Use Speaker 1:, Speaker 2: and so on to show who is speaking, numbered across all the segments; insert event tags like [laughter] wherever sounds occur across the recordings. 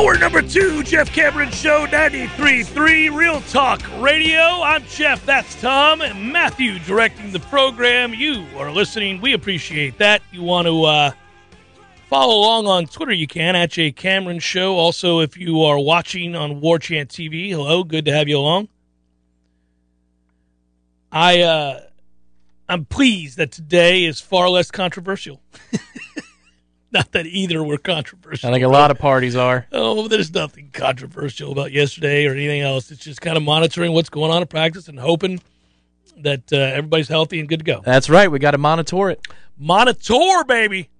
Speaker 1: Hour number two, Jeff Cameron Show, 93.3 Real Talk Radio. I'm Jeff, that's Tom, and Matthew directing the program. You are listening. We appreciate that. You want to uh, follow along on Twitter, you can, at J Cameron Show. Also, if you are watching on War Chant TV, hello, good to have you along. I, uh, I'm pleased that today is far less controversial. [laughs] [laughs] Not that either were controversial.
Speaker 2: I think a lot of parties are.
Speaker 1: Oh, there's nothing controversial about yesterday or anything else. It's just kind of monitoring what's going on in practice and hoping that uh, everybody's healthy and good to go.
Speaker 2: That's right. We got to monitor it.
Speaker 1: Monitor, baby.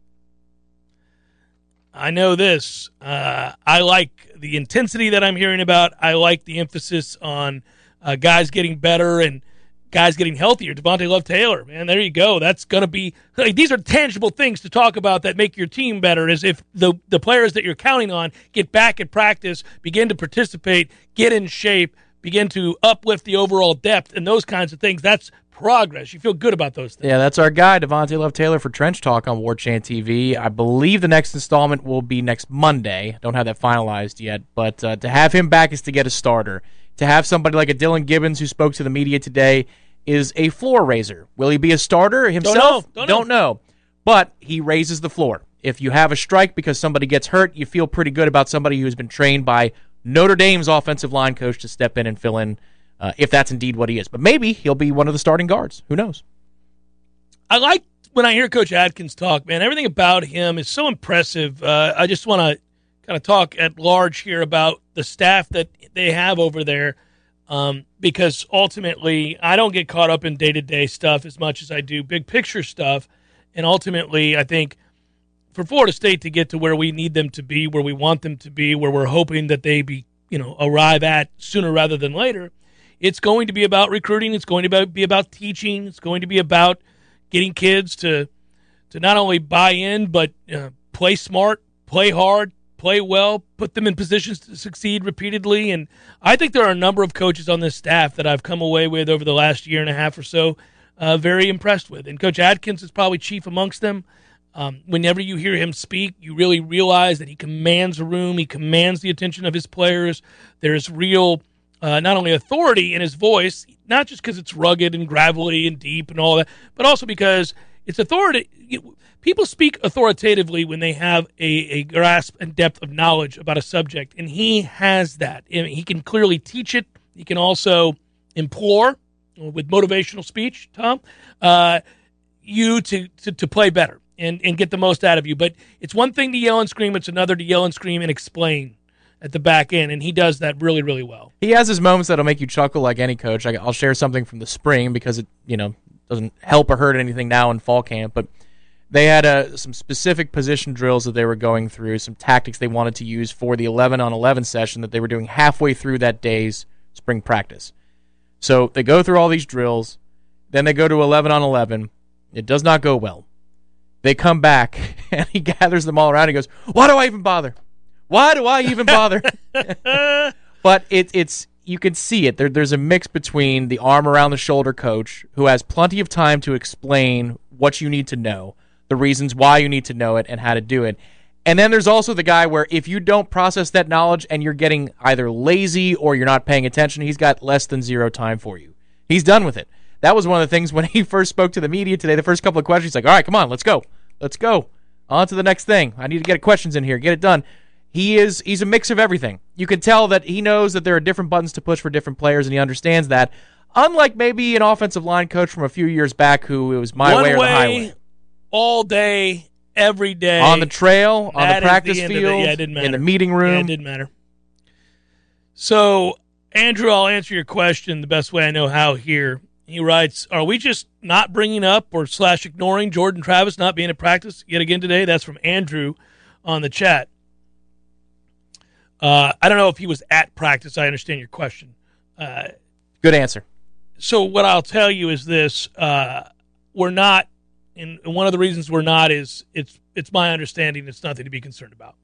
Speaker 1: I know this. Uh, I like the intensity that I'm hearing about. I like the emphasis on uh, guys getting better and guys getting healthier. Devontae Love Taylor, man, there you go. That's going to be like, these are tangible things to talk about that make your team better. Is if the the players that you're counting on get back at practice, begin to participate, get in shape, begin to uplift the overall depth, and those kinds of things. That's progress. You feel good about those things.
Speaker 2: Yeah, that's our guy, Devontae Love Taylor for Trench Talk on War Chant TV. I believe the next installment will be next Monday. Don't have that finalized yet, but uh, to have him back is to get a starter. To have somebody like a Dillan Gibbons who spoke to the media today is a floor raiser. Will he be a starter himself?
Speaker 1: Don't know. Don't.
Speaker 2: Don't know. But he raises the floor. If you have a strike because somebody gets hurt, you feel pretty good about somebody who's been trained by Notre Dame's offensive line coach to step in and fill in uh, if that's indeed what he is. But maybe he'll be one of the starting guards. Who knows?
Speaker 1: I like when I hear Coach Atkins talk, man. Everything about him is so impressive. Uh, I just want to kind of talk at large here about the staff that they have over there um, because ultimately I don't get caught up in day to day stuff as much as I do big picture stuff. And ultimately, I think for Florida State to get to where we need them to be, where we want them to be, where we're hoping that they be, you know, arrive at sooner rather than later, it's going to be about recruiting. It's going to be about teaching. It's going to be about getting kids to to not only buy in but uh, play smart, play hard, play well, put them in positions to succeed repeatedly. And I think there are a number of coaches on this staff that I've come away with over the last year and a half or so, uh, very impressed with. And Coach Atkins is probably chief amongst them. Um, whenever you hear him speak, you really realize that he commands a room, he commands the attention of his players. There's real uh, not only authority in his voice, not just because it's rugged and gravelly and deep and all that, but also because it's authority. People speak authoritatively when they have a, a grasp and depth of knowledge about a subject, and he has that. he can clearly teach it. He can also implore with motivational speech, Tom, uh, you to, to, to play better and, and get the most out of you. But it's one thing to yell and scream, it's another to yell and scream and explain at the back end, and he does that really, really well.
Speaker 2: He has his moments that'll make you chuckle, like any coach. I, will share something from the spring because it, you know, doesn't help or hurt anything now in fall camp, but they had uh, some specific position drills that they were going through, some tactics they wanted to use for the 11 on 11 session that they were doing halfway through that day's spring practice. So they go through all these drills, then they go to 11 on 11. It does not go well. They come back, [laughs] and he gathers them all around. And he goes, "Why do I even bother? Why do I even bother? [laughs] but it, it's you can see it. There, there's a mix between the arm around the shoulder coach who has plenty of time to explain what you need to know, the reasons why you need to know it, and how to do it. And then there's also the guy where if you don't process that knowledge and you're getting either lazy or you're not paying attention, he's got less than zero time for you. He's done with it. That was one of the things when [laughs] he first spoke to the media today. The first couple of questions, he's like, "All right, come on, let's go, let's go, on to the next thing. I need to get questions in here, get it done." he is he's a mix of everything. You can tell that he knows that there are different buttons to push for different players, and he understands that. Unlike maybe an offensive line coach from a few years back, who it was my
Speaker 1: One
Speaker 2: way or the highway,
Speaker 1: all day, every day,
Speaker 2: on the trail, on the practice
Speaker 1: the
Speaker 2: field,
Speaker 1: Yeah, didn't
Speaker 2: in the
Speaker 1: matter.
Speaker 2: meeting
Speaker 1: Yeah,
Speaker 2: room.
Speaker 1: it didn't matter. So, Andrew, I'll answer your question the best way I know how here. He writes, "Are we just not bringing up or slash ignoring Jordan Travis not being at practice yet again today?" That's from Andrew on the chat. Uh, I don't know if he was at practice. I understand your question. Uh,
Speaker 2: Good answer.
Speaker 1: so what I'll tell you is this: uh, we're not, and one of the reasons we're not is it's it's my understanding it's nothing to be concerned about.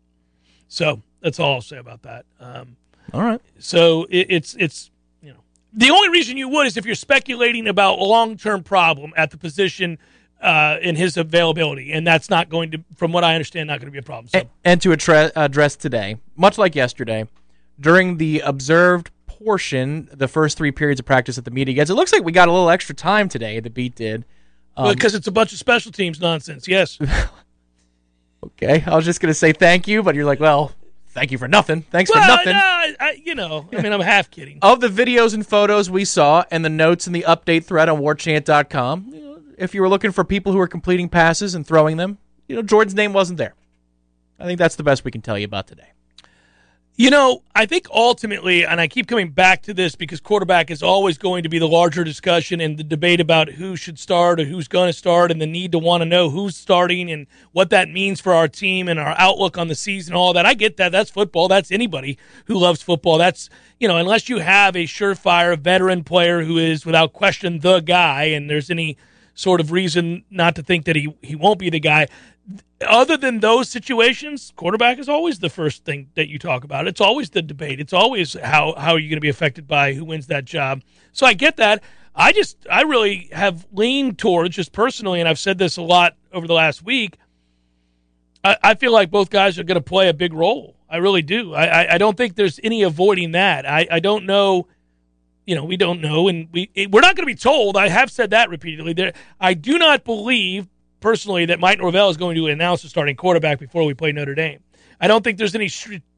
Speaker 1: So that's all I'll say about that. Um,
Speaker 2: All right.
Speaker 1: so it, it's it's you know the only reason you would is if you're speculating about a long term problem at the position uh, in his availability, and that's not going to, from what I understand, not going to be a problem. So.
Speaker 2: And, and to address, address today, much like yesterday, during the observed portion, the first three periods of practice at the media gets, it looks like we got a little extra time today. The beat did.
Speaker 1: Um, because it's a bunch of special teams nonsense. Yes. [laughs]
Speaker 2: okay, I was just going to say thank you, but you're like, well, thank you for nothing. Thanks
Speaker 1: well,
Speaker 2: for nothing.
Speaker 1: No, I, you know, I mean, I'm half kidding.
Speaker 2: of the videos and photos we saw and the notes in the update thread on warchant.com, if you were looking for people who were completing passes and throwing them, you know, Jordan's name wasn't there. I think that's the best we can tell you about today.
Speaker 1: You know, I think ultimately, and I keep coming back to this because quarterback is always going to be the larger discussion and the debate about who should start or who's going to start and the need to want to know who's starting and what that means for our team and our outlook on the season, all that. I get that. That's football. That's anybody who loves football. That's, you know, unless you have a surefire veteran player who is without question the guy and there's any sort of reason not to think that he, he won't be the guy other than those situations, quarterback is always the first thing that you talk about. It's always the debate. It's always how how are you going to be affected by who wins that job. So I get that. I just I really have leaned towards just personally, and I've said this a lot over the last week. I, I feel like both guys are going to play a big role. I really do. I, I, I don't think there's any avoiding that. I, I don't know. You know, we don't know, and we we're not going to be told. I have said that repeatedly. There, I do not believe personally that Mike Norvell is going to announce a starting quarterback before we play Notre Dame. I don't think there's any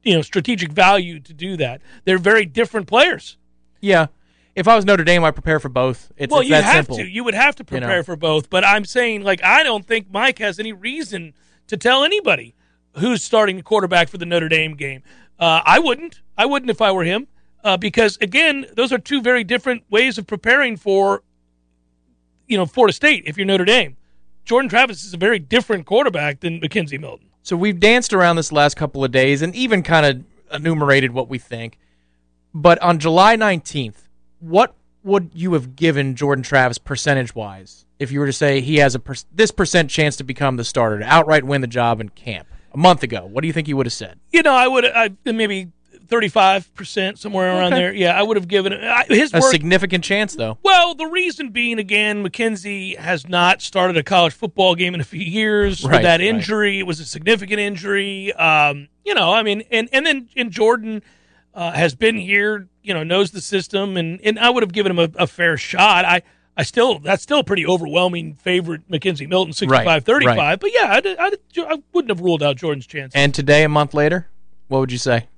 Speaker 1: you know strategic value to do that. They're very different players.
Speaker 2: Yeah. If I was Notre Dame, I'd prepare for both. It's,
Speaker 1: well,
Speaker 2: it's
Speaker 1: you have
Speaker 2: simple.
Speaker 1: to. You would have to prepare
Speaker 2: You know.
Speaker 1: for both. But I'm saying, like, I don't think Mike has any reason to tell anybody who's starting the quarterback for the Notre Dame game. Uh, I wouldn't. I wouldn't if I were him, uh, because again, those are two very different ways of preparing for, you know, Florida State. If you're Notre Dame, Jordan Travis is a very different quarterback than McKenzie Milton.
Speaker 2: So we've danced around this last couple of days and even kind of enumerated what we think. But on July 19th, what would you have given Jordan Travis percentage wise if you were to say he has a per- this percent chance to become the starter, to outright win the job in camp? A month ago, what do you think he would have said?
Speaker 1: You know, I would I maybe. 35% somewhere around
Speaker 2: Okay.
Speaker 1: there. Yeah, I would have given it his
Speaker 2: A
Speaker 1: work
Speaker 2: significant chance, though.
Speaker 1: Well, the reason being, again, McKenzie has not started a college football game in a few years
Speaker 2: Right,
Speaker 1: with that
Speaker 2: right.
Speaker 1: injury. It was a significant injury. Um, you know, I mean, and and then and Jordan uh, has been here. You know, knows the system, and and I would have given him a, a fair shot. I. I still that's still a pretty overwhelming favorite McKenzie Milton 65 35
Speaker 2: right.
Speaker 1: but yeah I'd, I'd, I wouldn't have ruled out Jordan's chance.
Speaker 2: And today, a month later, what would you say?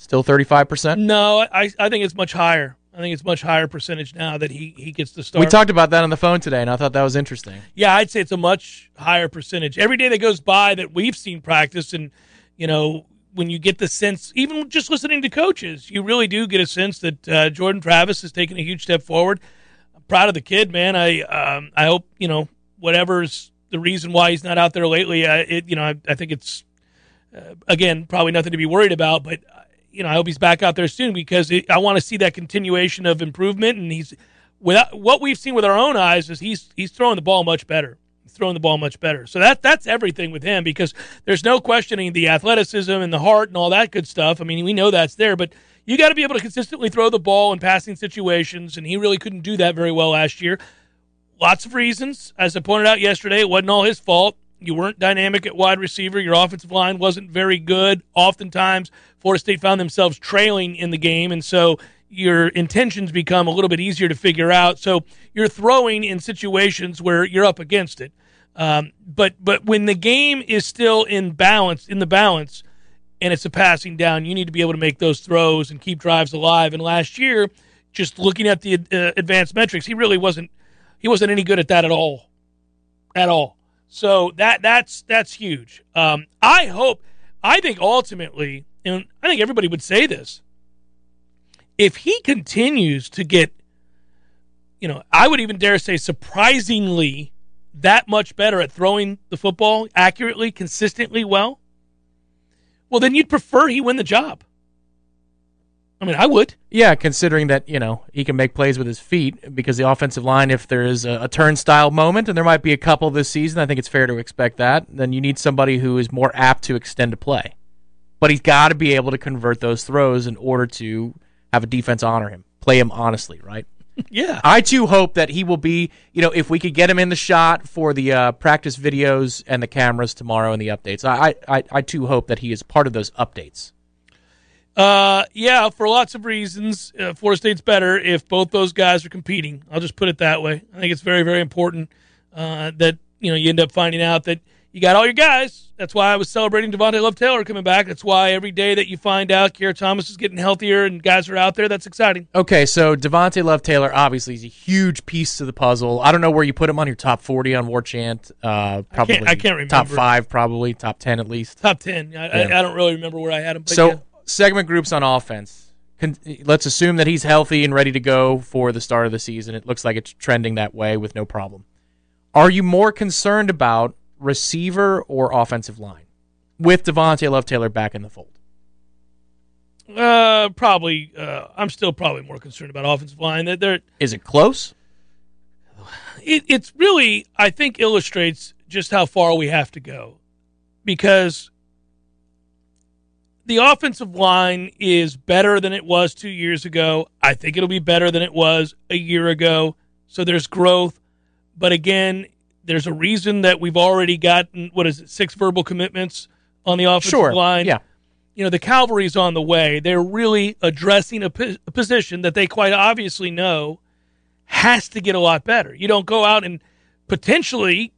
Speaker 2: Still 35%?
Speaker 1: no, I I think it's much higher. I think it's much higher percentage now that he he gets to start.
Speaker 2: We talked about that on the phone today, and I thought that was interesting.
Speaker 1: Yeah, I'd say it's a much higher percentage. Every day that goes by that we've seen practice, and you know, when you get the sense, even just listening to coaches, you really do get a sense that uh, Jordan Travis has taken a huge step forward. I'm proud of the kid, man. I um, I hope you know whatever's the reason why he's not out there lately. I, it, you know, I, I think it's uh, again probably nothing to be worried about, but uh, you know, I hope he's back out there soon because it, I want to see that continuation of improvement. And he's without what we've seen with our own eyes is he's he's throwing the ball much better. He's throwing the ball much better. So that that's everything with him because there's no questioning the athleticism and the heart and all that good stuff. I mean, we know that's there, but you got to be able to consistently throw the ball in passing situations, and he really couldn't do that very well last year. Lots of reasons, as I pointed out yesterday, it wasn't all his fault. You weren't dynamic at wide receiver. Your offensive line wasn't very good. Oftentimes, Florida State found themselves trailing in the game, and so your intentions become a little bit easier to figure out. So you're throwing in situations where you're up against it. Um, but but when the game is still in balance, in the balance, and it's a passing down, you need to be able to make those throws and keep drives alive. And last year, just looking at the uh, advanced metrics, he really wasn't he wasn't any good at that at all, at all. So that that's that's huge. Um, I hope. I think ultimately, and I think everybody would say this. If he continues to get, you know, I would even dare say surprisingly that much better at throwing the football accurately, consistently well, well, then you'd prefer he win the job. I mean, I would.
Speaker 2: Yeah, considering that, you know, he can make plays with his feet because the offensive line, if there is a, a turnstile moment, and there might be a couple this season, I think it's fair to expect that, then you need somebody who is more apt to extend a play. But he's got to be able to convert those throws in order to have a defense honor him, play him honestly, right? [laughs]
Speaker 1: Yeah.
Speaker 2: I too hope that he will be, you know, if we could get him in the shot for the uh, practice videos and the cameras tomorrow and the updates. I, I, I too hope that he is part of those updates.
Speaker 1: Uh, yeah, for lots of reasons, uh, Florida State's better if both those guys are competing. I'll just put it that way. I think it's very, very important uh, that you know you end up finding out that you got all your guys. That's why I was celebrating Devontae Love Taylor coming back. That's why every day that you find out Keir Thomas is getting healthier and guys are out there, that's exciting.
Speaker 2: Okay, so Devontae Love Taylor obviously is a huge piece to the puzzle. I don't know where you put him on your top forty on War Chant. Uh, probably
Speaker 1: I can't, I can't remember.
Speaker 2: top five, probably top ten at least.
Speaker 1: Top ten. I, yeah. I, I don't really remember where I had him.
Speaker 2: so
Speaker 1: yeah.
Speaker 2: Segment groups on offense. Con- let's assume that he's healthy and ready to go for the start of the season. It looks like it's trending that way with no problem. Are you more concerned about receiver or offensive line with Devontae Love Taylor back in the fold?
Speaker 1: Uh, probably. Uh, I'm still probably more concerned about offensive line. That they're,
Speaker 2: Is it close?
Speaker 1: it, it's really, I think, illustrates just how far we have to go, because the offensive line is better than it was two years ago. I think it'll be better than it was a year ago. So there's growth, but again, there's a reason that we've already gotten what is it, six verbal commitments on the offensive
Speaker 2: Sure.
Speaker 1: line.
Speaker 2: Yeah.
Speaker 1: you know the cavalry's on the way. They're really addressing a, po- a position that they quite obviously know has to get a lot better. You don't go out and potentially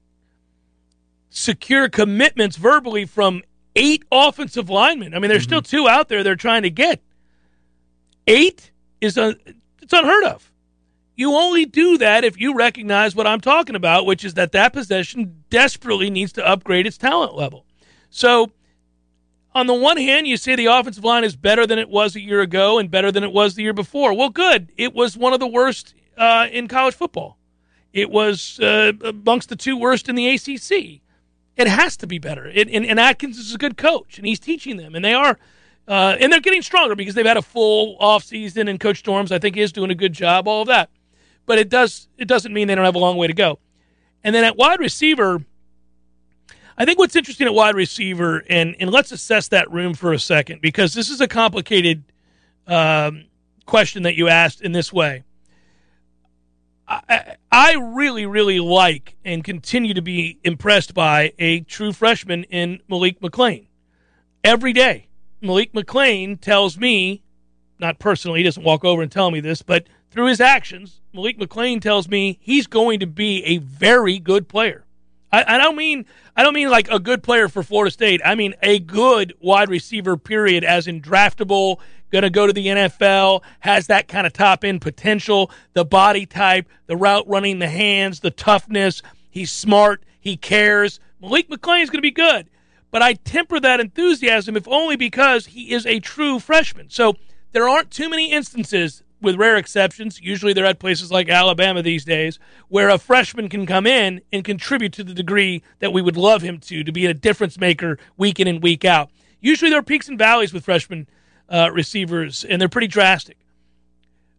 Speaker 1: secure commitments verbally from eight offensive linemen. I mean, there's still two out there they're trying to get. Eight is a, it's unheard of. You only do that if you recognize what I'm talking about, which is that that possession desperately needs to upgrade its talent level. So, on the one hand, you say the offensive line is better than it was a year ago and better than it was the year before. Well, good. It was one of the worst uh, in college football. It was uh, amongst the two worst in the ACC. It has to be better. It, and, and Atkins is a good coach, and he's teaching them, and they are, uh, and they're getting stronger because they've had a full off season, and Coach Storms, I think, is doing a good job. All of that, but it does it doesn't mean they don't have a long way to go. And then at wide receiver, I think what's interesting at wide receiver, and and let's assess that room for a second because this is a complicated um, question that you asked in this way. I, really, really like and continue to be impressed by a true freshman in Malik McClain. Every day, Malik McClain tells me, not personally, he doesn't walk over and tell me this, but through his actions, Malik McClain tells me he's going to be a very good player. I, I don't mean I don't mean like a good player for Florida State. I mean a good wide receiver. Period. As in draftable, going to go to the NFL, has that kind of top end potential, the body type, the route running, the hands, the toughness. He's smart. He cares. Malik McClain is going to be good, but I temper that enthusiasm if only because he is a true freshman. So there aren't too many instances with rare exceptions, usually they're at places like Alabama these days, where a freshman can come in and contribute to the degree that we would love him to, to be a difference maker week in and week out. Usually there are peaks and valleys with freshman uh, receivers, and they're pretty drastic.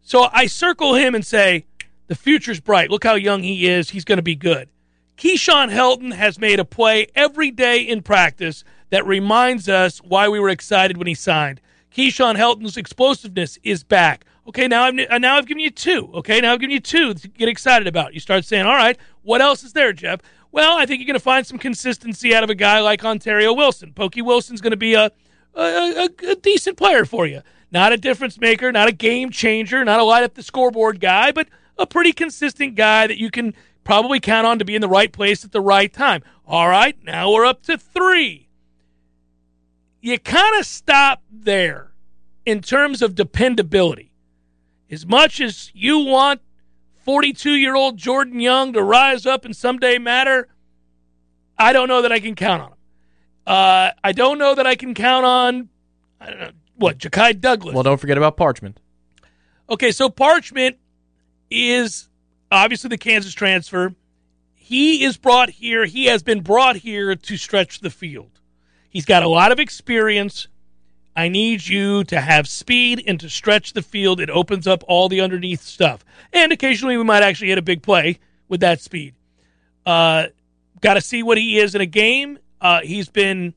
Speaker 1: So I circle him and say, the future's bright. Look how young he is. He's going to be good. Keyshawn Helton has made a play every day in practice that reminds us why we were excited when he signed. Keyshawn Helton's explosiveness is back. Okay, now I've uh, now I've given you two. Okay, now I've given you two to get excited about. You start saying, "All right, what else is there, Jeff?" Well, I think you're going to find some consistency out of a guy like Ontario Wilson. Pokey Wilson's going to be a a, a a, decent player for you. Not a difference maker, not a game changer, not a light up the scoreboard guy, but a pretty consistent guy that you can probably count on to be in the right place at the right time. All right, now we're up to three. You kind of stop there in terms of dependability. As much as you want 42 year old Jordan Young to rise up and someday matter, I don't know that I can count on him. Uh, I don't know that I can count on, I don't know, what, Ja'Khi Douglas.
Speaker 2: Well, don't forget about Parchment.
Speaker 1: Okay, so Parchment is obviously the Kansas transfer. He is brought here, he has been brought here to stretch the field. He's got a lot of experience. I need you to have speed and to stretch the field. It opens up all the underneath stuff. And occasionally we might actually hit a big play with that speed. Uh, got to see what he is in a game. Uh, he's been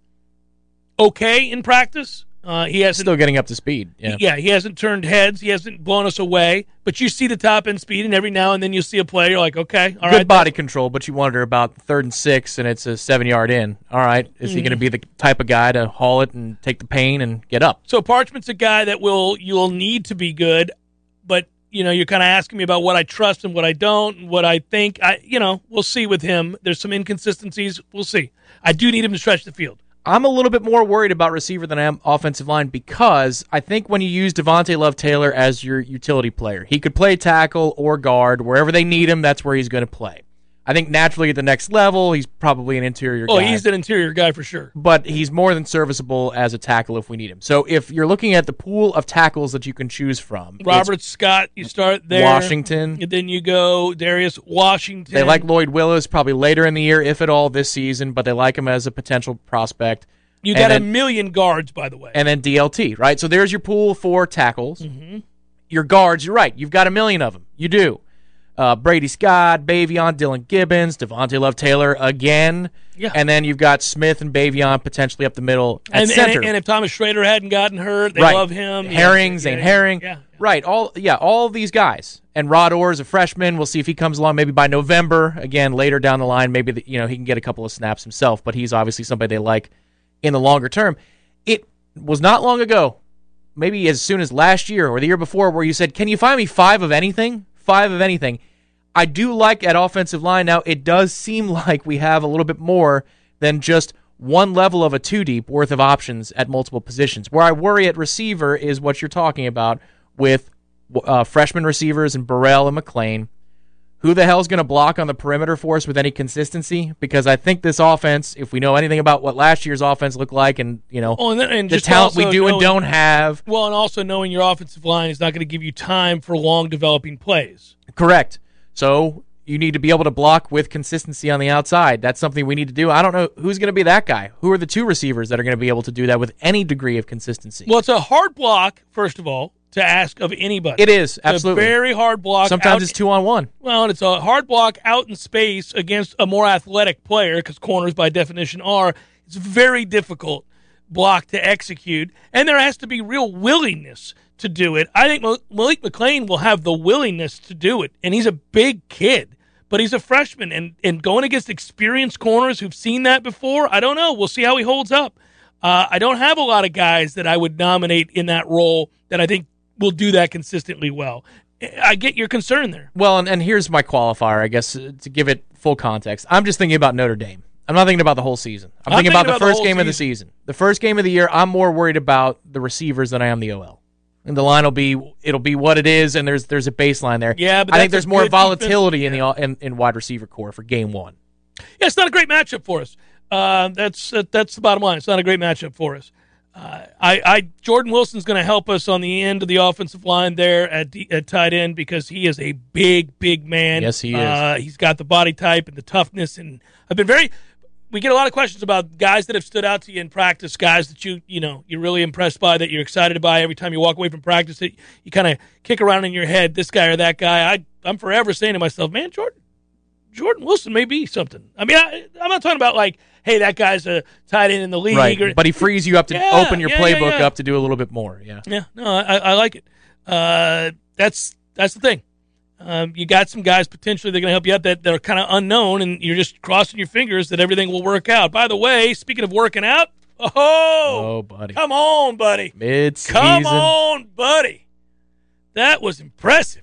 Speaker 1: okay in practice. Uh, he hasn't
Speaker 2: Still getting up to speed. Yeah.
Speaker 1: yeah, he hasn't turned heads. He hasn't blown us away. But you see the top end speed, and every now and then you see a play. You're like, okay, all
Speaker 2: Good
Speaker 1: right,
Speaker 2: body control, but you wonder about third and six, and it's a seven yard in. All right, is he going to be the type of guy to haul it and take the pain and get up?
Speaker 1: So Parchment's a guy that will you'll need to be good, but you know you're kind of asking me about what I trust and what I don't, and what I think. I you know we'll see with him. There's some inconsistencies. We'll see. I do need him to stretch the field.
Speaker 2: I'm a little bit more worried about receiver than I am offensive line because I think when you use Devontae Love Taylor as your utility player, he could play tackle or guard wherever they need him. That's where he's going to play. I think naturally at the next level, he's probably an interior
Speaker 1: Oh,
Speaker 2: guy.
Speaker 1: he's an interior guy for sure.
Speaker 2: but he's more than serviceable as a tackle if we need him. So if you're looking at the pool of tackles that you can choose from,
Speaker 1: Robert Scott, you start there.
Speaker 2: Washington.
Speaker 1: And then you go Darius Washington.
Speaker 2: They like Lloyd Willis probably later in the year, if at all, this season, but they like him as a potential prospect.
Speaker 1: you got a million guards, by the way.
Speaker 2: And then DLT, right? So there's your pool for tackles.
Speaker 1: Mm-hmm.
Speaker 2: Your guards, you're right. You've got a million of them. You do. Uh, Brady Scott, Baveon, Dillan Gibbons, Devontae Love Taylor again.
Speaker 1: Yeah.
Speaker 2: And then you've got Smith and Baveon potentially up the middle at
Speaker 1: and,
Speaker 2: center.
Speaker 1: and, and if Thomas Shrader hadn't gotten hurt, they
Speaker 2: right.
Speaker 1: love him.
Speaker 2: Herring,
Speaker 1: Yeah,
Speaker 2: Zane
Speaker 1: yeah,
Speaker 2: Herring.
Speaker 1: Yeah.
Speaker 2: Right. All yeah, all these guys. And Rod Orr is a freshman. We'll see if he comes along maybe by November. Again, later down the line, maybe the, you know he can get a couple of snaps himself. But he's obviously somebody they like in the longer term. It was not long ago, maybe as soon as last year or the year before, where you said, "Can you find me five of anything? Five of anything." I do like at offensive line now. It does seem [laughs] like we have a little bit more than just one level of a two deep worth of options at multiple positions. Where I worry at receiver is what you're talking about with uh, freshman receivers and Burrell and McClain. Who the hell's going to block on the perimeter for us with any consistency? Because I think this offense, if we know anything about what last year's offense looked like, and you know
Speaker 1: Oh, and, then, and
Speaker 2: the
Speaker 1: just
Speaker 2: talent we do and don't have,
Speaker 1: Well, and also knowing your offensive line is not going to give you time for long developing plays.
Speaker 2: Correct. So you need to be able to block with consistency on the outside. That's something we need to do. I don't know who's going to be that guy. Who are the two receivers that are going to be able to do that with any degree of consistency?
Speaker 1: Well, it's a hard block, first of all, to ask of anybody.
Speaker 2: it is
Speaker 1: It's a
Speaker 2: absolutely.
Speaker 1: very hard block.
Speaker 2: Sometimes
Speaker 1: out-
Speaker 2: it's two on one.
Speaker 1: Well, and it's a hard block out in space against a more athletic player because corners, by definition, are. It's very difficult block to execute, and there has to be real willingness to do it. I think Malik McClain will have the willingness to do it, and he's a big kid, but he's a freshman, and, and going against experienced corners who've seen that before, I don't know. We'll see how he holds up. Uh, I don't have a lot of guys that I would nominate in that role that I think will do that consistently well. I get your concern there.
Speaker 2: Well, and, and here's my qualifier, I guess, uh, to give it full context. I'm just thinking about Notre Dame. I'm not thinking about the whole season. I'm,
Speaker 1: I'm
Speaker 2: thinking,
Speaker 1: thinking
Speaker 2: about,
Speaker 1: about
Speaker 2: the
Speaker 1: the
Speaker 2: first
Speaker 1: whole
Speaker 2: game of the season. The first game of the year, I'm more worried about the receivers than I am the OL. And the line will be it'll be what it is, and there's there's a baseline there.
Speaker 1: Yeah, but
Speaker 2: I think there's more volatility in the in, in wide receiver corps for game one.
Speaker 1: Yeah, it's not a great matchup for us. Uh, that's that's the bottom line. It's not a great matchup for us. Uh, I, I Jordan Wilson's going to help us on the end of the offensive line there at, at tight end because he is a big, big man.
Speaker 2: Yes, he is.
Speaker 1: Uh, he's got the body type and the toughness, and I've been very. We get a lot of questions about guys that have stood out to you in practice, guys that you you know you're really impressed by, that you're excited by every time you walk away from practice. That you kind of kick around in your head, this guy or that guy. I I'm forever saying to myself, man, Jordan, Jordan Wilson may be something. I mean, I, I'm not talking about like, hey, that guy's a tight end in the league.
Speaker 2: Right,
Speaker 1: Or,
Speaker 2: but he frees you up to
Speaker 1: Yeah,
Speaker 2: open your
Speaker 1: yeah,
Speaker 2: playbook
Speaker 1: yeah.
Speaker 2: up to do a little bit more. Yeah,
Speaker 1: yeah, no, I, I like it. Uh, that's that's the thing. Um, you got some guys potentially that are going to help you out that, that are kind of unknown, and you're just crossing your fingers that everything will work out. By the way, speaking of working out, oh,
Speaker 2: oh, buddy,
Speaker 1: come on, buddy,
Speaker 2: mid
Speaker 1: come on, buddy, that was impressive.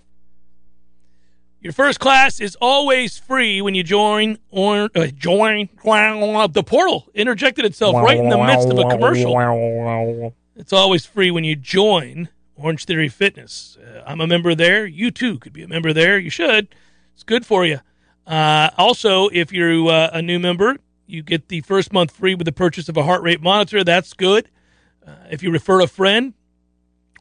Speaker 1: Your first class is always free when you join or uh, join the portal interjected itself right in the midst of a commercial. It's always free when you join Orange Theory Fitness. Uh, I'm a member there. You too could be a member there. You should. It's good for you. Uh, also, if you're uh, a new member, you get the first month free with the purchase of a heart rate monitor. That's good. Uh, if you refer a friend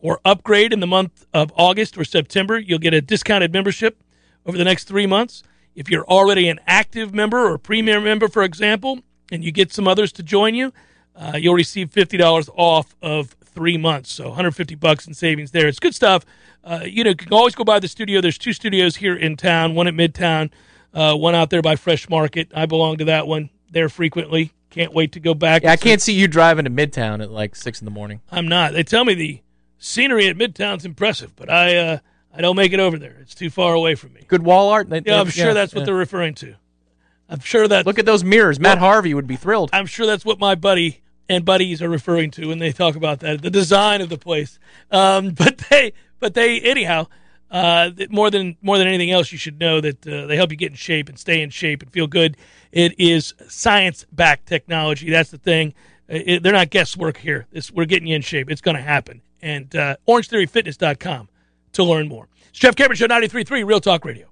Speaker 1: or upgrade in the month of August or September, you'll get a discounted membership over the next three months. If you're already an active member or premier member, for example, and you get some others to join you, uh, you'll receive fifty dollars off of three months. So 150 bucks in savings there. It's good stuff. Uh, you know, you can always go by the studio. There's two studios here in town. One at Midtown, uh, one out there by Fresh Market. I belong to that one there frequently. Can't wait to go back.
Speaker 2: Yeah, I can't see you driving to Midtown at like six in the morning.
Speaker 1: I'm not. They tell me the scenery at Midtown's impressive, but I uh, I don't make it over there. It's too far away from me.
Speaker 2: Good wall art. They-
Speaker 1: Yeah, I'm sure that's what
Speaker 2: yeah.
Speaker 1: they're referring to. I'm sure that
Speaker 2: Look at those mirrors. Matt
Speaker 1: Well-
Speaker 2: Harvey would be thrilled.
Speaker 1: I'm sure that's what my buddy and buddies are referring to when they talk about that, the design of the place. Um, [laughs] but they, but they, anyhow, uh, more than more than anything else, you should know that uh, they help you get in shape and stay in shape and feel good. It is science-backed technology. That's the thing. It, they're not guesswork here. It's, we're getting you in shape. It's going to happen. And uh, OrangeTheoryFitness.com to learn more. It's Jeff Cameron Show, 93.3 Real Talk Radio.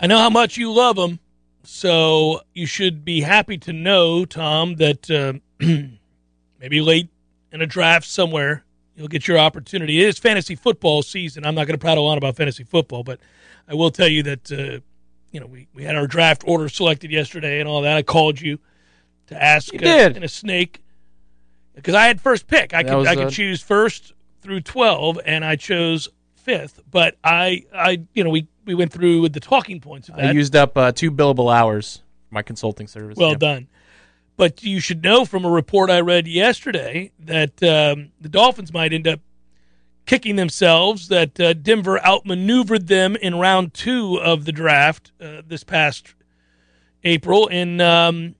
Speaker 1: I know how much you love them, so you should be happy to know, Tom, that uh, [clears throat] maybe late in a draft somewhere you'll get your opportunity. It is fantasy football season. I'm not going to prattle on about fantasy football, but I will tell you that uh, you know we, we had our draft order selected yesterday and all that. I called you to ask
Speaker 2: You
Speaker 1: uh,
Speaker 2: did.
Speaker 1: in a snake because I had first pick. I
Speaker 2: That
Speaker 1: could I could choose first through twelve, and I chose fifth. But I I you know we we went through with the talking points of that.
Speaker 2: I used up uh, two billable hours for my consulting service.
Speaker 1: Well
Speaker 2: Yeah.
Speaker 1: done. But you should know from a report I read yesterday that um, the Dolphins might end up kicking themselves, that uh, Denver outmaneuvered them in round two of the draft uh, this past April. And um,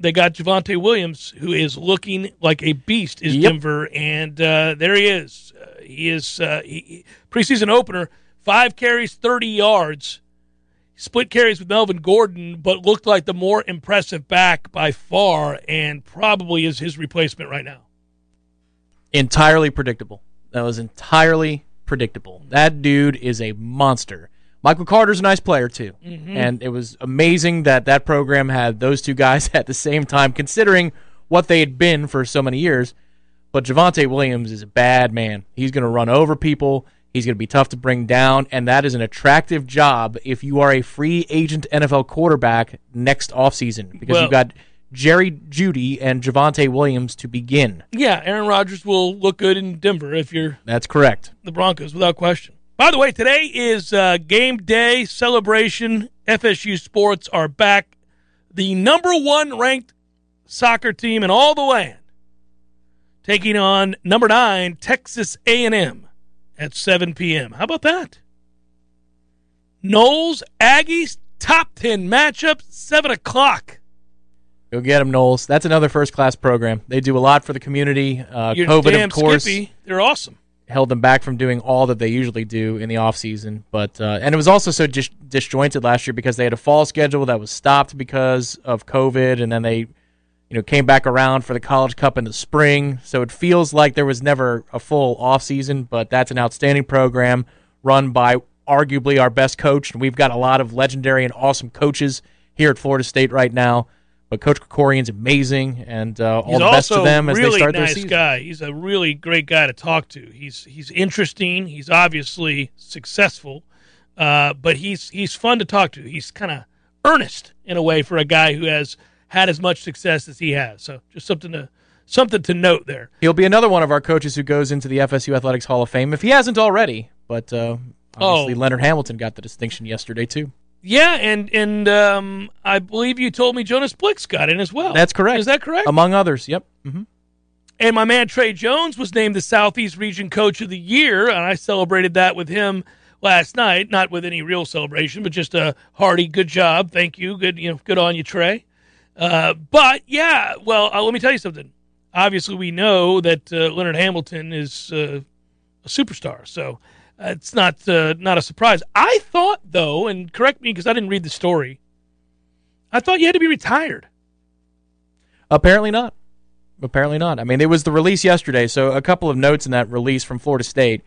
Speaker 1: they got Javonte Williams, who is looking like a beast, is
Speaker 2: Yep.
Speaker 1: Denver. And uh, there he is. Uh, he is uh, he, he- preseason opener, five carries, 30 yards split carries with Melvin Gordon, but looked like the more impressive back by far, and probably is his replacement right now.
Speaker 2: entirely predictable. That was entirely predictable. That dude is a monster. Michael Carter's a nice player too, mm-hmm. and it was amazing that that program had those two guys [laughs] at the same time, considering what they had been for so many years. But Javonte Williams is a bad man. He's going to run over people. He's going to be tough to bring down, and that is an attractive job if you are a free agent NFL quarterback next offseason because
Speaker 1: Well-
Speaker 2: you've got Jerry Jeudy and Javonte Williams to begin.
Speaker 1: Yeah, Aaron Rodgers will look good in Denver if you're
Speaker 2: That's correct.
Speaker 1: the Broncos, without question. By the way, today is uh, game day celebration. FSU sports are back. The number one ranked soccer team in all the land, taking on number nine Texas A&M at 7 p.m. How about that? Noles Aggies top 10 matchup, 7 o'clock.
Speaker 2: Go get them, Noles. That's another first class program. They do a lot for the community. Uh,
Speaker 1: You're
Speaker 2: COVID, of course,
Speaker 1: Skippy. They're awesome.
Speaker 2: held them back from doing all that they usually do in the offseason. But uh, and it was also so dis- disjointed last year because they had a fall schedule that was stopped because of COVID, and then they, you know, came back around for the College Cup in the spring. So it feels like there was never a full offseason. But that's an outstanding program run by arguably our best coach, and we've got a lot of legendary and awesome coaches here at Florida State right now. But Coach Krikorian's amazing, and uh, all
Speaker 1: He's
Speaker 2: the best
Speaker 1: also
Speaker 2: to them as
Speaker 1: really
Speaker 2: they start their
Speaker 1: nice
Speaker 2: season.
Speaker 1: guy. He's a really great guy to talk to. He's he's interesting. He's obviously successful, uh, but he's he's fun to talk to. He's kind of earnest in a way for a guy who has had as much success as he has. So just something to something to note there.
Speaker 2: He'll be another one of our coaches who goes into the FSU Athletics Hall of Fame if he hasn't already. But uh, obviously,
Speaker 1: Oh.
Speaker 2: Leonard Hamilton got the distinction yesterday too.
Speaker 1: Yeah, and and um, I believe you told me Jonas Blixt got in as well.
Speaker 2: That's correct.
Speaker 1: Is that correct?
Speaker 2: Among others, yep. Mm-hmm.
Speaker 1: And my man Trey Jones was named the Southeast Region Coach of the Year, and I celebrated that with him last night. Not with any real celebration, but just a hearty good job. Thank you. Good, you know, good on you, Trey. Uh, but yeah, well, uh, let me tell you something. obviously we know that uh, Leonard Hamilton is uh, a superstar. So uh, it's not not a surprise. I thought though, and correct me because I didn't read the story. I thought you had to be retired.
Speaker 2: Apparently not. Apparently not. I mean, it was the release yesterday, so a couple of notes in that release from Florida State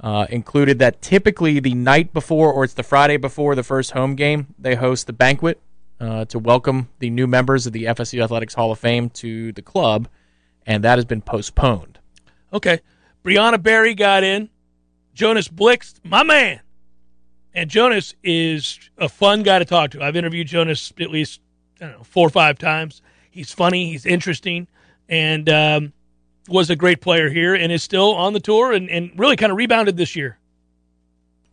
Speaker 2: uh, included that typically the night before or it's the Friday before the first home game, they host the banquet uh, to welcome the new members of the FSU Athletics Hall of Fame to the club, and that has been postponed.
Speaker 1: Okay. Brianna Berry got in. Jonas Blixt, my man. And Jonas is a fun guy to talk to. I've interviewed Jonas at least I don't know four or five times. He's funny. He's interesting, and um, was a great player here, and is still on the tour, and, and really kind of rebounded this year.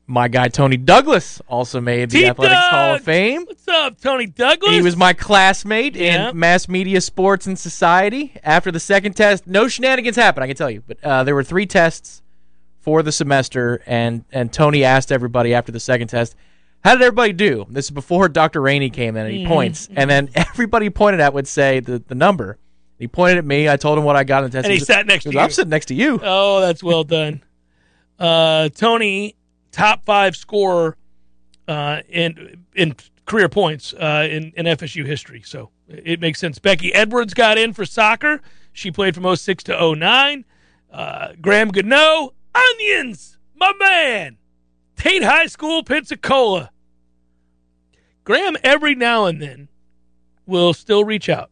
Speaker 2: My guy Tony Douglas also made the
Speaker 1: T-Doug!
Speaker 2: Athletics Hall of Fame.
Speaker 1: What's up, Tony Douglas?
Speaker 2: He was my classmate
Speaker 1: Yeah.
Speaker 2: in mass media, sports, and society. After the second test, no shenanigans happened. I can tell you, but uh, there were three tests for the semester, and and Tony asked everybody after the second test, "How did everybody do?" This is before Dr. Rainey came in, and he points, and then [laughs] everybody pointed at would say the the number. He pointed at me. I told him what I got in the test.
Speaker 1: And he
Speaker 2: goes-
Speaker 1: sat next to you.
Speaker 2: I'm sitting next to you.
Speaker 1: Oh, that's well done. Uh, Tony, top five scorer uh, in in career points uh, in in FSU history. So it makes sense. Becky Edwards got in for soccer. She played from 06 to 09. Uh, Graham Gano, onions, my man. Tate High School, Pensacola. Graham, every now and then, will still reach out.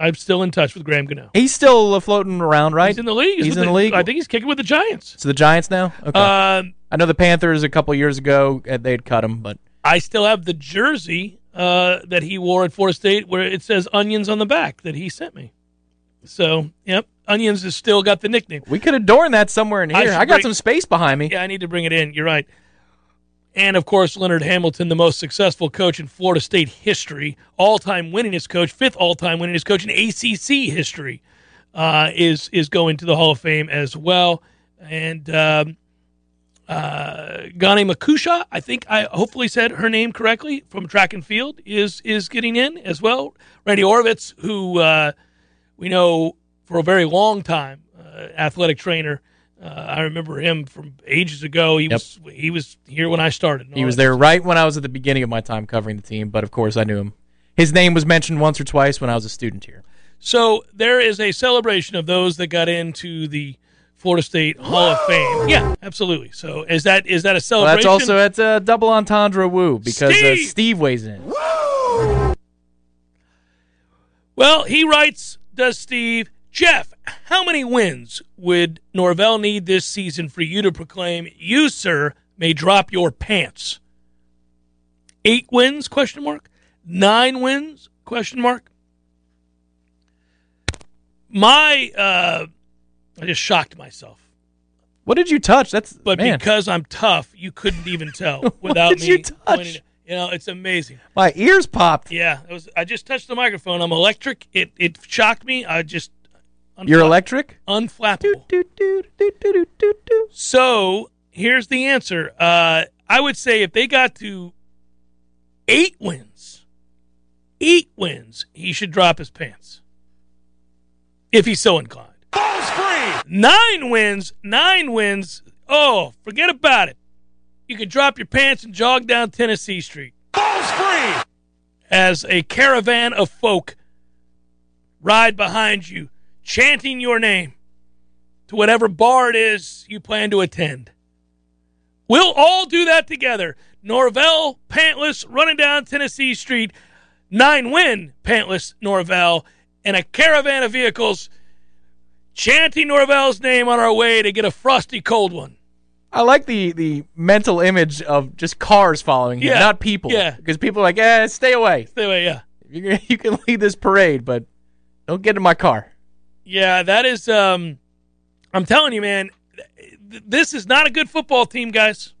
Speaker 1: I'm still in touch with Graham Gano.
Speaker 2: He's still uh, floating around, right?
Speaker 1: He's in the league.
Speaker 2: He's
Speaker 1: with
Speaker 2: in the league?
Speaker 1: I think he's kicking with the Giants.
Speaker 2: so the Giants now. Okay.
Speaker 1: Um,
Speaker 2: I know the Panthers a couple years ago uh, they'd cut him, but
Speaker 1: I still have the jersey uh, that he wore at Florida State where it says onions on the back that he sent me. So, yep, onions has still got the nickname.
Speaker 2: we could adorn that somewhere in here.
Speaker 1: should
Speaker 2: I, got
Speaker 1: bring-
Speaker 2: some space behind me.
Speaker 1: Yeah, I need to bring it in. You're right. And of course, Leonard Hamilton, the most successful coach in Florida State history, all-time winningest coach, fifth all-time winningest coach in ACC history, uh, is is going to the Hall of Fame as well. And um, uh, Ngoni Makusha, I think I hopefully said her name correctly from track and field, is is getting in as well. Randy Oravetz, who uh, we know for a very long time, uh, athletic trainer. Uh, I remember him from ages ago. He was he was here when I started.
Speaker 2: He was there right when I was at the beginning of my time covering the team, but of course I knew him. His name was mentioned once or twice when I was a student here.
Speaker 1: So there is a celebration of those that got into the Florida State Hall of Fame. Yeah, absolutely. So is that is that a
Speaker 2: Well,
Speaker 1: celebration?
Speaker 2: that's also at uh, double entendre woo because uh,
Speaker 1: Steve!
Speaker 2: Steve weighs in.
Speaker 1: Well, he writes, does Steve, Jeff, how many wins would Norvell need this season for you to proclaim you, sir, may drop your pants? Eight wins, question mark? Nine wins, question mark? My, uh, I just shocked myself.
Speaker 2: What did you touch? That's
Speaker 1: But
Speaker 2: man.
Speaker 1: because I'm tough, you couldn't even tell [laughs] without
Speaker 2: did
Speaker 1: me.
Speaker 2: you touch?
Speaker 1: You know, it's amazing.
Speaker 2: my ears popped.
Speaker 1: Yeah, it was. I just touched the microphone. I'm electric. It it shocked me. I just
Speaker 2: You're electric.
Speaker 1: unflappable.
Speaker 2: Do, do, do, do, do, do, do.
Speaker 1: So here's the answer. Uh, I would say if they got to eight wins, eight wins, he should drop his pants if he's so inclined. Balls free. Nine wins, nine wins. Oh, forget about it. You can drop your pants and jog down Tennessee Street. Balls free. As a caravan of folk ride behind you, chanting your name to whatever bar it is you plan to attend. We'll all do that together. Norvell, pantless, running down Tennessee Street, nine win, pantless Norvell, and a caravan of vehicles chanting Norvell's name on our way to get a frosty cold one.
Speaker 2: I like the the mental image of just cars following you,
Speaker 1: Yeah.
Speaker 2: not people.
Speaker 1: Yeah.
Speaker 2: Because people are like, eh, stay away.
Speaker 1: Anyway, yeah.
Speaker 2: You can, [laughs] you can lead this parade, but don't get in my car.
Speaker 1: Yeah, that is. Um, I'm telling you, man, th- this is not a good football team, guys.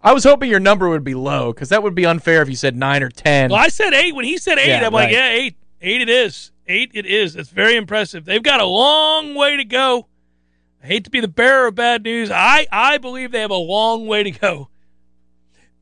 Speaker 2: I was hoping your number would be low because that would be unfair if you said nine or ten.
Speaker 1: Well, I said eight. When he said eight,
Speaker 2: Yeah,
Speaker 1: I'm like, yeah, eight. Eight it is. Eight it is. That's very impressive. They've got a long way to go. I hate to be the bearer of bad news. I, I believe they have a long way to go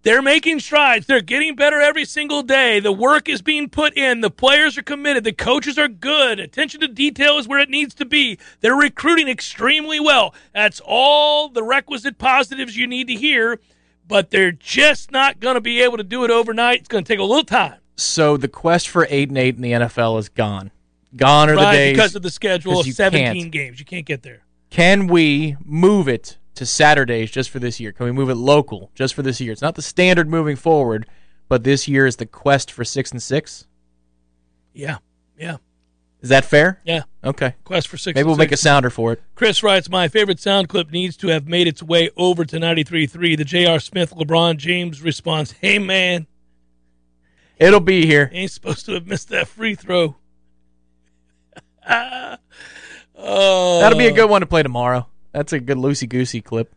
Speaker 1: They're making strides. They're getting better every single day. The work is being put in. The players are committed. The coaches are good. Attention to detail is where it needs to be. They're recruiting extremely well. That's all the requisite positives you need to hear, but they're just not going to be able to do it overnight. It's going to take a little time.
Speaker 2: So the quest for 8 and 8 in the NFL is gone. Gone are
Speaker 1: right,
Speaker 2: the days
Speaker 1: because of the schedule of 17
Speaker 2: can't.
Speaker 1: games. You can't get there.
Speaker 2: Can we move it to Saturdays just for this year? Can we move it local just for this year? It's not the standard moving forward, but this year is the quest for 6 and 6.
Speaker 1: Yeah. Yeah.
Speaker 2: Is that fair?
Speaker 1: Yeah.
Speaker 2: Okay.
Speaker 1: Quest for six.
Speaker 2: Maybe we'll
Speaker 1: and
Speaker 2: make a sounder for it.
Speaker 1: Chris writes, My favorite sound clip needs to have made its way over to 93.3. The J.R. Smith LeBron James response, Hey, man,
Speaker 2: It'll be here.
Speaker 1: ain't supposed to have missed that free throw. oh, [laughs]
Speaker 2: That'll be a good one to play tomorrow. That's a good loosey goosey clip.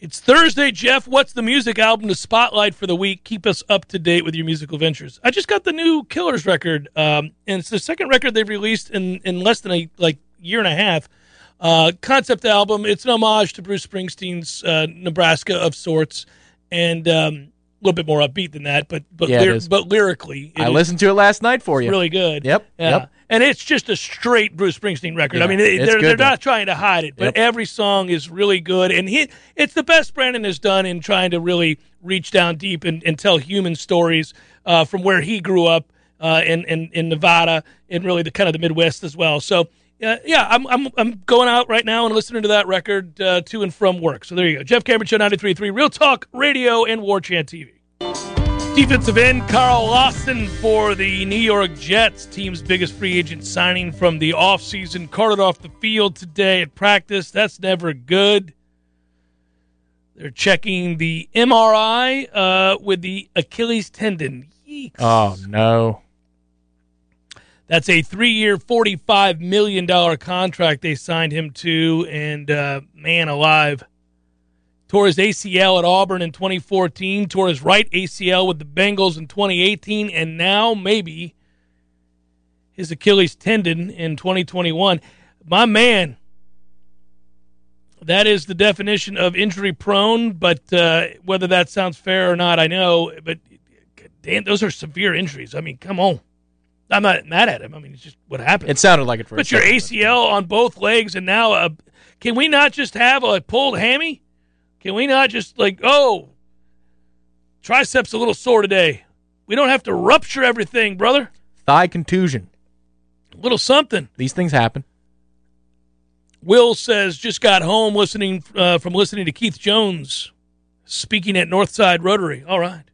Speaker 1: It's Thursday, Jeff. What's the music album to spotlight for the week? Keep us up to date with your musical ventures. I just got the new Killers record, um, and it's the second record they've released in, in less than a like year and a half. Uh, concept album. It's an homage to Bruce Springsteen's uh, Nebraska of sorts, and um, little bit more upbeat than that, but but
Speaker 2: Yeah,
Speaker 1: but lyrically,
Speaker 2: I
Speaker 1: is
Speaker 2: listened to it last night for you.
Speaker 1: really good.
Speaker 2: Yep,
Speaker 1: Yeah.
Speaker 2: yep.
Speaker 1: And it's just a straight Bruce Springsteen record. I mean, they,
Speaker 2: it's
Speaker 1: they're, they're not trying to hide it, but
Speaker 2: Yep.
Speaker 1: every song is really good. And he, it's the best Brandon has done in trying to really reach down deep and, and tell human stories uh, from where he grew up uh, in, in, in Nevada and really the kind of the Midwest as well. So, uh, yeah, I'm, I'm, I'm going out right now and listening to that record uh, to and from work. So there you go. Jeff Cameron Show 93.3, Real Talk Radio and War Chant TV. Defensive end Carl Lawson for the New York Jets, team's biggest free agent signing from the offseason. Carted off the field today at practice. That's never good. They're checking the MRI uh, with the Achilles tendon. Yeeks.
Speaker 2: Oh no.
Speaker 1: That's a three year, $45 million contract they signed him to. And uh, man alive. Tore his ACL at Auburn in 2014, tore his right ACL with the Bengals in 2018, and now maybe his Achilles tendon in 2021. My man, that is the definition of injury prone, but uh, whether that sounds fair or not, I know. But damn, those are severe injuries. I mean, come on. I'm not mad at him. I mean, it's just what happened.
Speaker 2: It sounded like it for
Speaker 1: But your
Speaker 2: second,
Speaker 1: ACL on both legs, and now uh, can we not just have a pulled hammy? Can we not just like oh, triceps a little sore today? We don't have to rupture everything, brother.
Speaker 2: Thigh contusion.
Speaker 1: A little something.
Speaker 2: These things happen.
Speaker 1: Will says just got home listening uh, from listening to Keith Jones speaking at Northside Rotary. All right,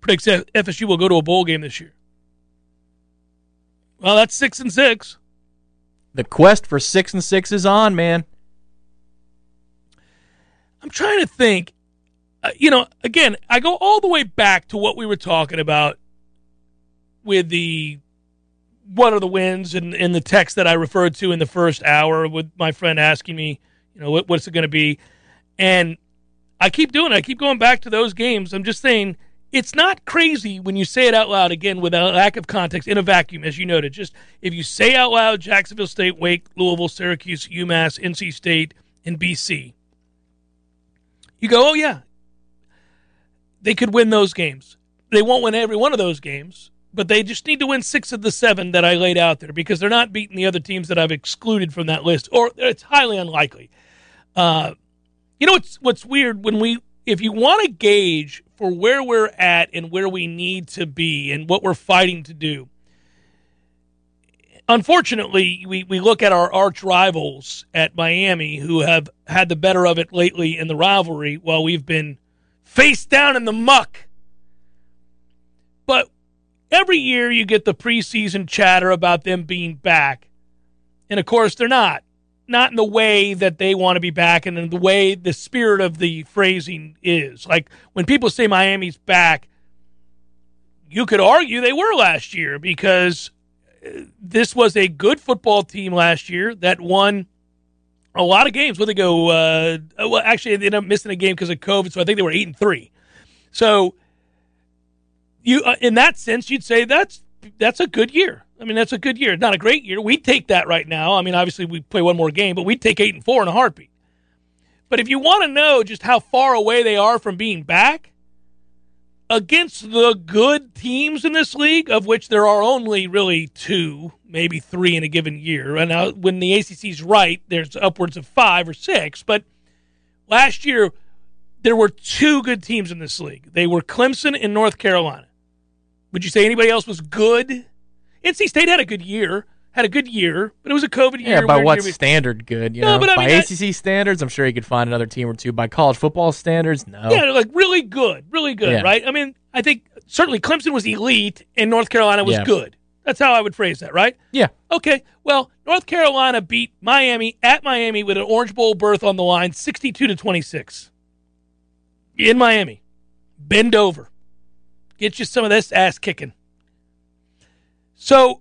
Speaker 1: predicts FSU will go to a bowl game this year. Well, that's six and six.
Speaker 2: The quest for six and six is on, man.
Speaker 1: I'm trying to think. Uh, you know, again, I go all the way back to what we were talking about with the what are the wins and, in the text that I referred to in the first hour with my friend asking me, you know, what, what's it going to be? And I keep doing it. I keep going back to those games. I'm just saying it's not crazy when you say it out loud again with a lack of context in a vacuum, as you noted. Just if you say out loud Jacksonville State, Wake, Louisville, Syracuse, UMass, NC State, and BC, you go, oh, yeah, they could win those games. They won't win every one of those games, but they just need to win six of the seven that I laid out there because they're not beating the other teams that I've excluded from that list, or it's highly unlikely. Uh, you know what's what's weird when we if you want to gauge for where we're at and where we need to be and what we're fighting to do. Unfortunately, we, we look at our arch rivals at Miami who have had the better of it lately in the rivalry while we've been face down in the muck. But every year you get the preseason chatter about them being back. And of course, they're not. Not in the way that they want to be back and in the way the spirit of the phrasing is. Like when people say Miami's back, you could argue they were last year because uh, this was a good football team last year that won a lot of games. Where they go? Uh, well, actually, they ended up missing a game because of COVID, so I think they were eight and three. So, you uh, in that sense, you'd say that's that's a good year. I mean, that's a good year. Not a great year. We'd take that right now. I mean, obviously, we play one more game, but we'd take eight and four in a heartbeat. But if you want to know just how far away they are from being back, against the good teams in this league, of which there are only really two, maybe three in a given year. And now, when the ACC's right, there's upwards of five or six. But last year, there were two good teams in this league. They were Clemson and North Carolina. Would you say anybody else was good? NC State had a good year, had a good year, but it was a COVID year.
Speaker 2: Yeah, by what
Speaker 1: year.
Speaker 2: standard good? You
Speaker 1: No,
Speaker 2: know,
Speaker 1: but I
Speaker 2: by
Speaker 1: mean,
Speaker 2: ACC standards, I'm sure you could find another team or two. By college football standards, no.
Speaker 1: Yeah, like really good, really good,
Speaker 2: Yeah.
Speaker 1: right? I mean, I think certainly Clemson was elite and North Carolina was
Speaker 2: Yeah.
Speaker 1: good. That's how I would phrase that, right?
Speaker 2: Yeah.
Speaker 1: Okay. Well, North Carolina beat Miami at Miami with an Orange Bowl berth on the line, 62 to 26. In Miami. Bend over. Get you some of this ass kicking. So,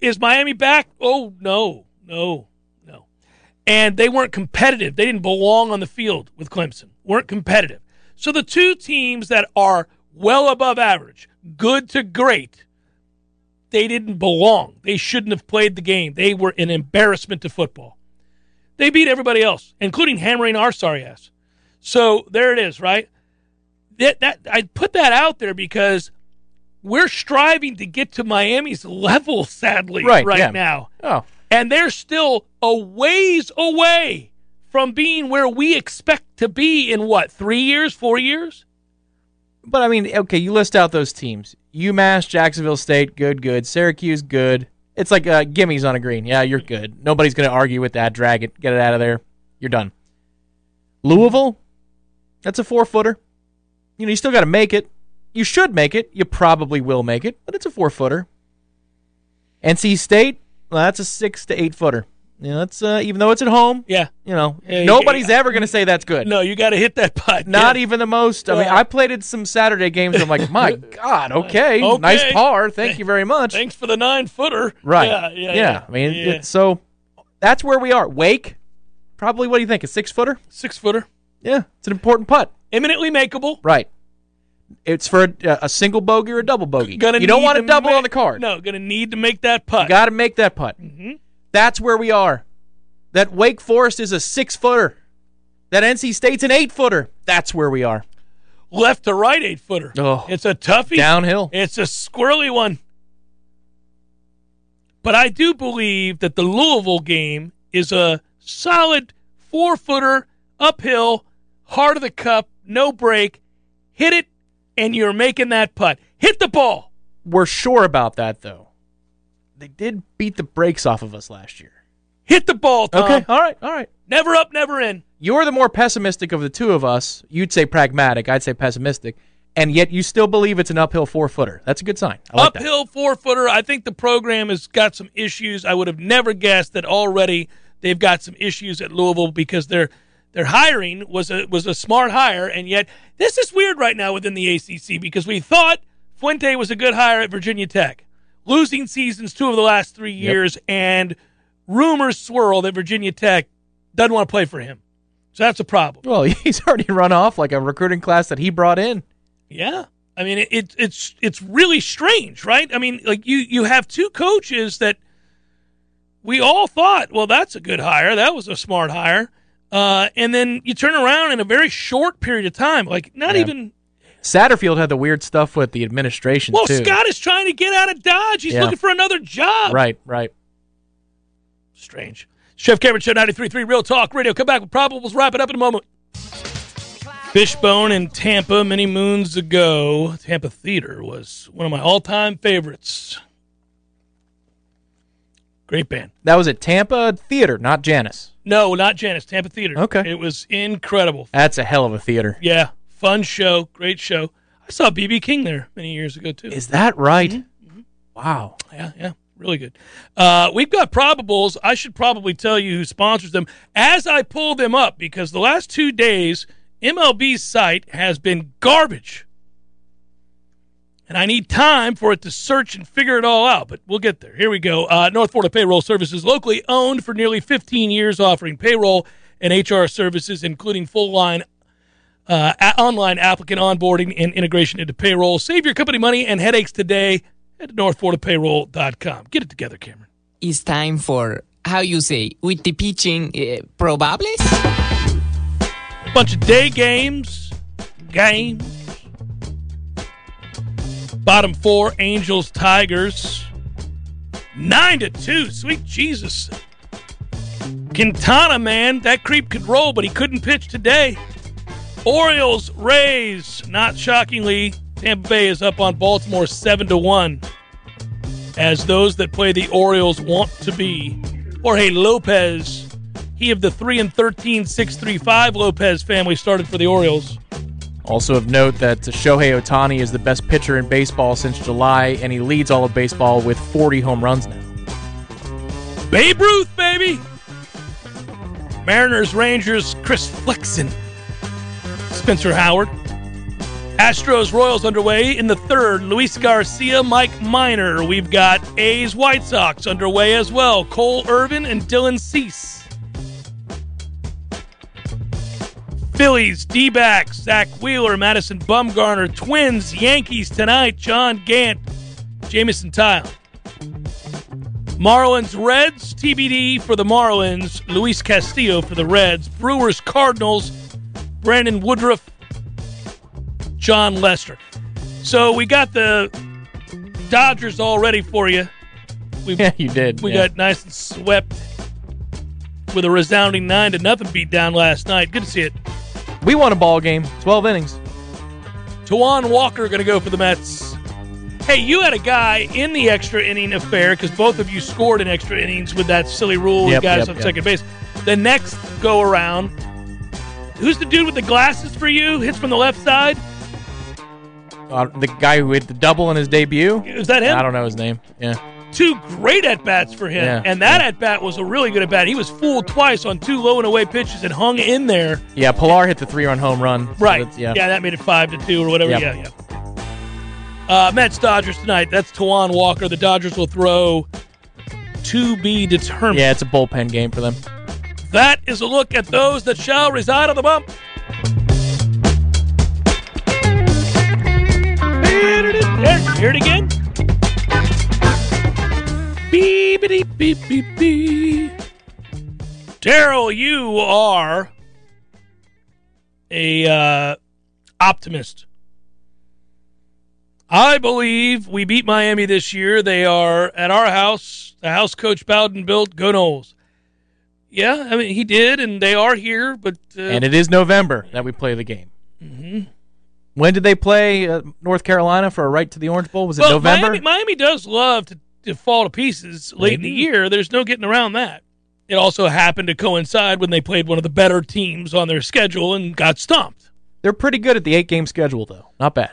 Speaker 1: is Miami back? Oh, no. No. No. And they weren't competitive. They didn't belong on the field with Clemson. Weren't competitive. So the two teams that are well above average, good to great, they didn't belong. They shouldn't have played the game. They were an embarrassment to football. They beat everybody else, including hammering our sorry ass. So there it is, right? That, that I put that out there because we're striving to get to Miami's level, sadly,
Speaker 2: Right,
Speaker 1: right
Speaker 2: yeah.
Speaker 1: now.
Speaker 2: Oh,
Speaker 1: And they're still a ways away from being where we expect to be in what, three years, four years?
Speaker 2: but I mean, okay, you list out those teams: UMass, Jacksonville State, good, good. Syracuse, good. It's like uh, gimmies on a green. Yeah, you're good. Nobody's going to argue with that. Drag it, get it out of there. You're done. Louisville, that's a four footer. You know, you still got to make it. You should make it. You probably will make it, but it's a four footer. NC State, well, that's a six to eight footer. You know, that's uh, even though it's at home.
Speaker 1: Yeah.
Speaker 2: You know,
Speaker 1: Yeah,
Speaker 2: nobody's ever going to say that's good.
Speaker 1: No, you got to hit that putt.
Speaker 2: Not
Speaker 1: Yeah.
Speaker 2: even the most. I mean, I played in some Saturday games. I'm like, my [laughs] God, okay,
Speaker 1: Okay.
Speaker 2: nice par. Thank you very much.
Speaker 1: Thanks for the nine footer.
Speaker 2: Right.
Speaker 1: Yeah. Yeah. yeah.
Speaker 2: I mean, it's so that's where we are. Wake, probably. What do you think? A six footer?
Speaker 1: six footer,
Speaker 2: Yeah, it's an important putt.
Speaker 1: imminently makeable.
Speaker 2: Right. It's for a, a single bogey or a double bogey.
Speaker 1: Gonna
Speaker 2: you don't want a
Speaker 1: to
Speaker 2: double
Speaker 1: ma-
Speaker 2: on the card.
Speaker 1: No, going to need to make that putt.
Speaker 2: Got to make that putt.
Speaker 1: Mm-hmm.
Speaker 2: That's where we are. That Wake Forest is a six footer. That NC State's an eight footer. That's where we are.
Speaker 1: Left to right eight footer.
Speaker 2: Oh.
Speaker 1: It's a toughie.
Speaker 2: Downhill.
Speaker 1: It's a squirrely one. But I do believe that the Louisville game is a solid four footer, uphill, heart of the cup, no break. Hit it, and you're making that putt. Hit the ball.
Speaker 2: We're sure about that though. They did beat the brakes off of us last year.
Speaker 1: Hit the ball, Tom.
Speaker 2: Okay. All right. All right.
Speaker 1: Never up, never in.
Speaker 2: You're the more pessimistic of the two of us. You'd say pragmatic. I'd say pessimistic. And yet you still believe it's an uphill four footer. That's a good sign. Like.
Speaker 1: Uphill four footer. I think the program has got some issues. I would have never guessed that already they've got some issues at Louisville because their their hiring was a was a smart hire, and yet this is weird right now within the ACC because we thought Fuente was a good hire at Virginia Tech, losing seasons two of the last three years, and rumors swirl that Virginia Tech doesn't want to play for him. So that's a problem.
Speaker 2: Well, [laughs] he's already run off like a recruiting class that he brought in.
Speaker 1: Yeah. I mean, it, it, it's it's really strange, right? I mean, like you you have two coaches that we all thought, well, that's a good hire, that was a smart hire, uh, and then you turn around in a very short period of time, like not
Speaker 2: Yeah.
Speaker 1: even.
Speaker 2: Satterfield had the weird stuff with the administration
Speaker 1: Well,
Speaker 2: too.
Speaker 1: Scott is trying to get out of Dodge. He's
Speaker 2: Yeah.
Speaker 1: looking for another job.
Speaker 2: Right, right.
Speaker 1: Strange. Jeff Cameron Show 93.3 Real Talk Radio. Come back with probables. Wrap it up in a moment. Fishbone in Tampa many moons ago. Tampa Theater was one of my all-time favorites. Great band.
Speaker 2: That was at Tampa Theater, not Jannus.
Speaker 1: No, not Jannus. Tampa Theater.
Speaker 2: Okay.
Speaker 1: It was incredible.
Speaker 2: That's a hell of a theater.
Speaker 1: Yeah, fun show. Great show. I saw BB King there many years ago too.
Speaker 2: Is that right?
Speaker 1: Mm-hmm.
Speaker 2: Wow.
Speaker 1: Yeah, yeah, really good. Uh, we've got probables. I should probably tell you who sponsors them as I pull them up because the last two days MLB's site has been garbage, and I need time for it to search and figure it all out. But we'll get there. Here we go. Uh, North Florida Payroll Services, locally owned for nearly 15 years, offering payroll and HR services, including full line uh, online applicant onboarding and integration into payroll. Save your company money and headaches today at northfloridapayroll.com. Get it together, Cameron.
Speaker 3: it's time for how you say with the pitching uh, probables
Speaker 1: Bunch of day games. Games. Bottom four, Angels, Tigers. Nine to two. Sweet Jesus. Quintana, man, that creep could roll, but he couldn't pitch today. Orioles, Rays. Not shockingly, Tampa Bay is up on Baltimore seven to one. As those that play the Orioles want to be. Jorge Lopez, he of the three and 13 635 Lopez family started for the Orioles.
Speaker 2: Also of note that Shohei Ohtani is the best pitcher in baseball since July, and he leads all of baseball with 40 home runs now.
Speaker 1: Babe Ruth, baby. Mariners, Rangers, Chris Flexen, Spencer Howard. Astros, Royals underway in the third. Luis Garcia, Mike Minor. We've got A's, White Sox underway as well. Cole Irvin and Dylan Cease. Phillies, D backs, Zack Wheeler, Madison Bumgarner, Twins, Yankees tonight, John Gant, Jameson Taillon. Marlins, Reds, TBD for the Marlins, Luis Castillo for the Reds, Brewers, Cardinals, Brandon Woodruff, Jon Lester. So we got the Dodgers all ready for you.
Speaker 2: we yeah, you did.
Speaker 1: We
Speaker 2: yeah.
Speaker 1: got nice and swept with a resounding nine to nothing beat down last night. Good to see it.
Speaker 2: We won a ball game, 12 innings.
Speaker 1: Taijuan Walker going to go for the Mets. Hey, you had a guy in the extra inning affair because both of you scored in extra innings with that silly rule
Speaker 2: yep,
Speaker 1: guys
Speaker 2: yep,
Speaker 1: on
Speaker 2: yep.
Speaker 1: second base. The next go around, who's the dude with the glasses for you? Hits from the left side?
Speaker 2: Uh, the guy who hit the double in his debut?
Speaker 1: Is that him?
Speaker 2: I don't know his name. Yeah
Speaker 1: two great at bats for him,
Speaker 2: yeah,
Speaker 1: and that at bat was a really good at bat. He was fooled twice on two low and away pitches and hung in there.
Speaker 2: Yeah, Pillar hit the three run home run.
Speaker 1: So right.
Speaker 2: yeah.
Speaker 1: yeah, that made it five to two or whatever.
Speaker 2: Yep.
Speaker 1: Yeah, yeah. Uh, Mets Dodgers tonight. That's Taijuan Walker. The Dodgers will throw to be determined.
Speaker 2: Yeah, it's a bullpen game for them.
Speaker 1: That is a look at those that shall reside on the bump. Hear it again. Beepity beep beep beep. Daryl, you are a uh, optimist. I believe we beat Miami this year. They are at our house. The house coach Bowden built. Go Noles. Yeah, I mean he did, and they are here. But uh,
Speaker 2: and it is November that we play the game.
Speaker 1: Mm-hmm.
Speaker 2: When did they play uh, North Carolina for a right to the Orange Bowl? Was it
Speaker 1: well,
Speaker 2: November?
Speaker 1: Miami, Miami does love to fall to pieces late
Speaker 2: Maybe.
Speaker 1: in the year. There's no getting around that. It also happened to coincide when they played one of the better teams on their schedule and got stomped.
Speaker 2: They're pretty good at the eight game schedule, though. Not bad.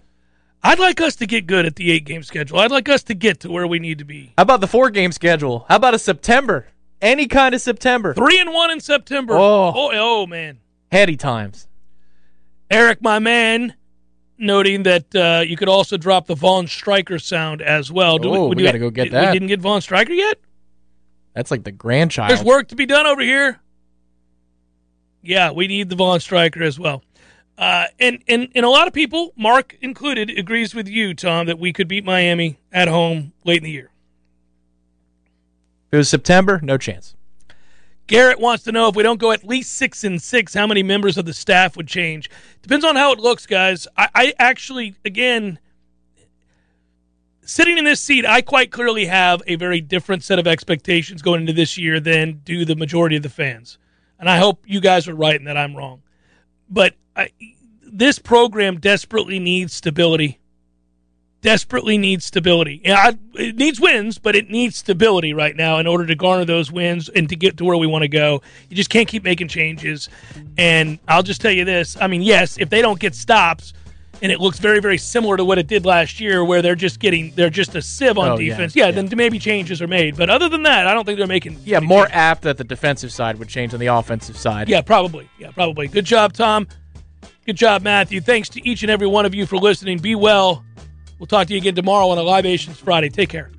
Speaker 1: I'd like us to get good at the eight game schedule. I'd like us to get to where we need to be.
Speaker 2: How about the four game schedule? How about a September? Any kind of September.
Speaker 1: Three and one in September.
Speaker 2: Oh.
Speaker 1: oh, oh man.
Speaker 2: Heady times.
Speaker 1: Eric, my man, noting that uh, you could also drop the Vaughn Stryker sound as well. Do
Speaker 2: Oh,
Speaker 1: would
Speaker 2: we gotta go get that.
Speaker 1: we didn't get Vaughn Stryker yet?
Speaker 2: That's like the grandchild.
Speaker 1: There's work to be done over here. Yeah, we need the Vaughn Stryker as well. Uh, and, and and a lot of people, Mark included, agrees with you, Tom, that we could beat Miami at home late in the year.
Speaker 2: If it was September, no chance.
Speaker 1: Garrett wants to know if we don't go at least six and six, how many members of the staff would change. Depends on how it looks, guys. I, I actually, again, sitting in this seat, I quite clearly have a very different set of expectations going into this year than do the majority of the fans. And I hope you guys are right and that I'm wrong. But I, this program desperately needs stability. Desperately needs stability. Yeah, it needs wins, but it needs stability right now in order to garner those wins and to get to where we want to go. You just can't keep making changes. And I'll just tell you this: I mean, yes, if they don't get stops, and it looks very, very similar to what it did last year, where they're just getting they're just a sieve on
Speaker 2: Oh,
Speaker 1: defense. Yeah,
Speaker 2: yeah.
Speaker 1: then maybe changes are made. But other than that, I don't think they're making.
Speaker 2: Yeah, more
Speaker 1: changes.
Speaker 2: apt that the defensive side would change than the offensive side.
Speaker 1: Yeah, probably. Yeah, probably. Good job, Tom. Good job, Matthew. Thanks to each and every one of you for listening. Be well. We'll talk to you again tomorrow on a Libations Friday. Take care.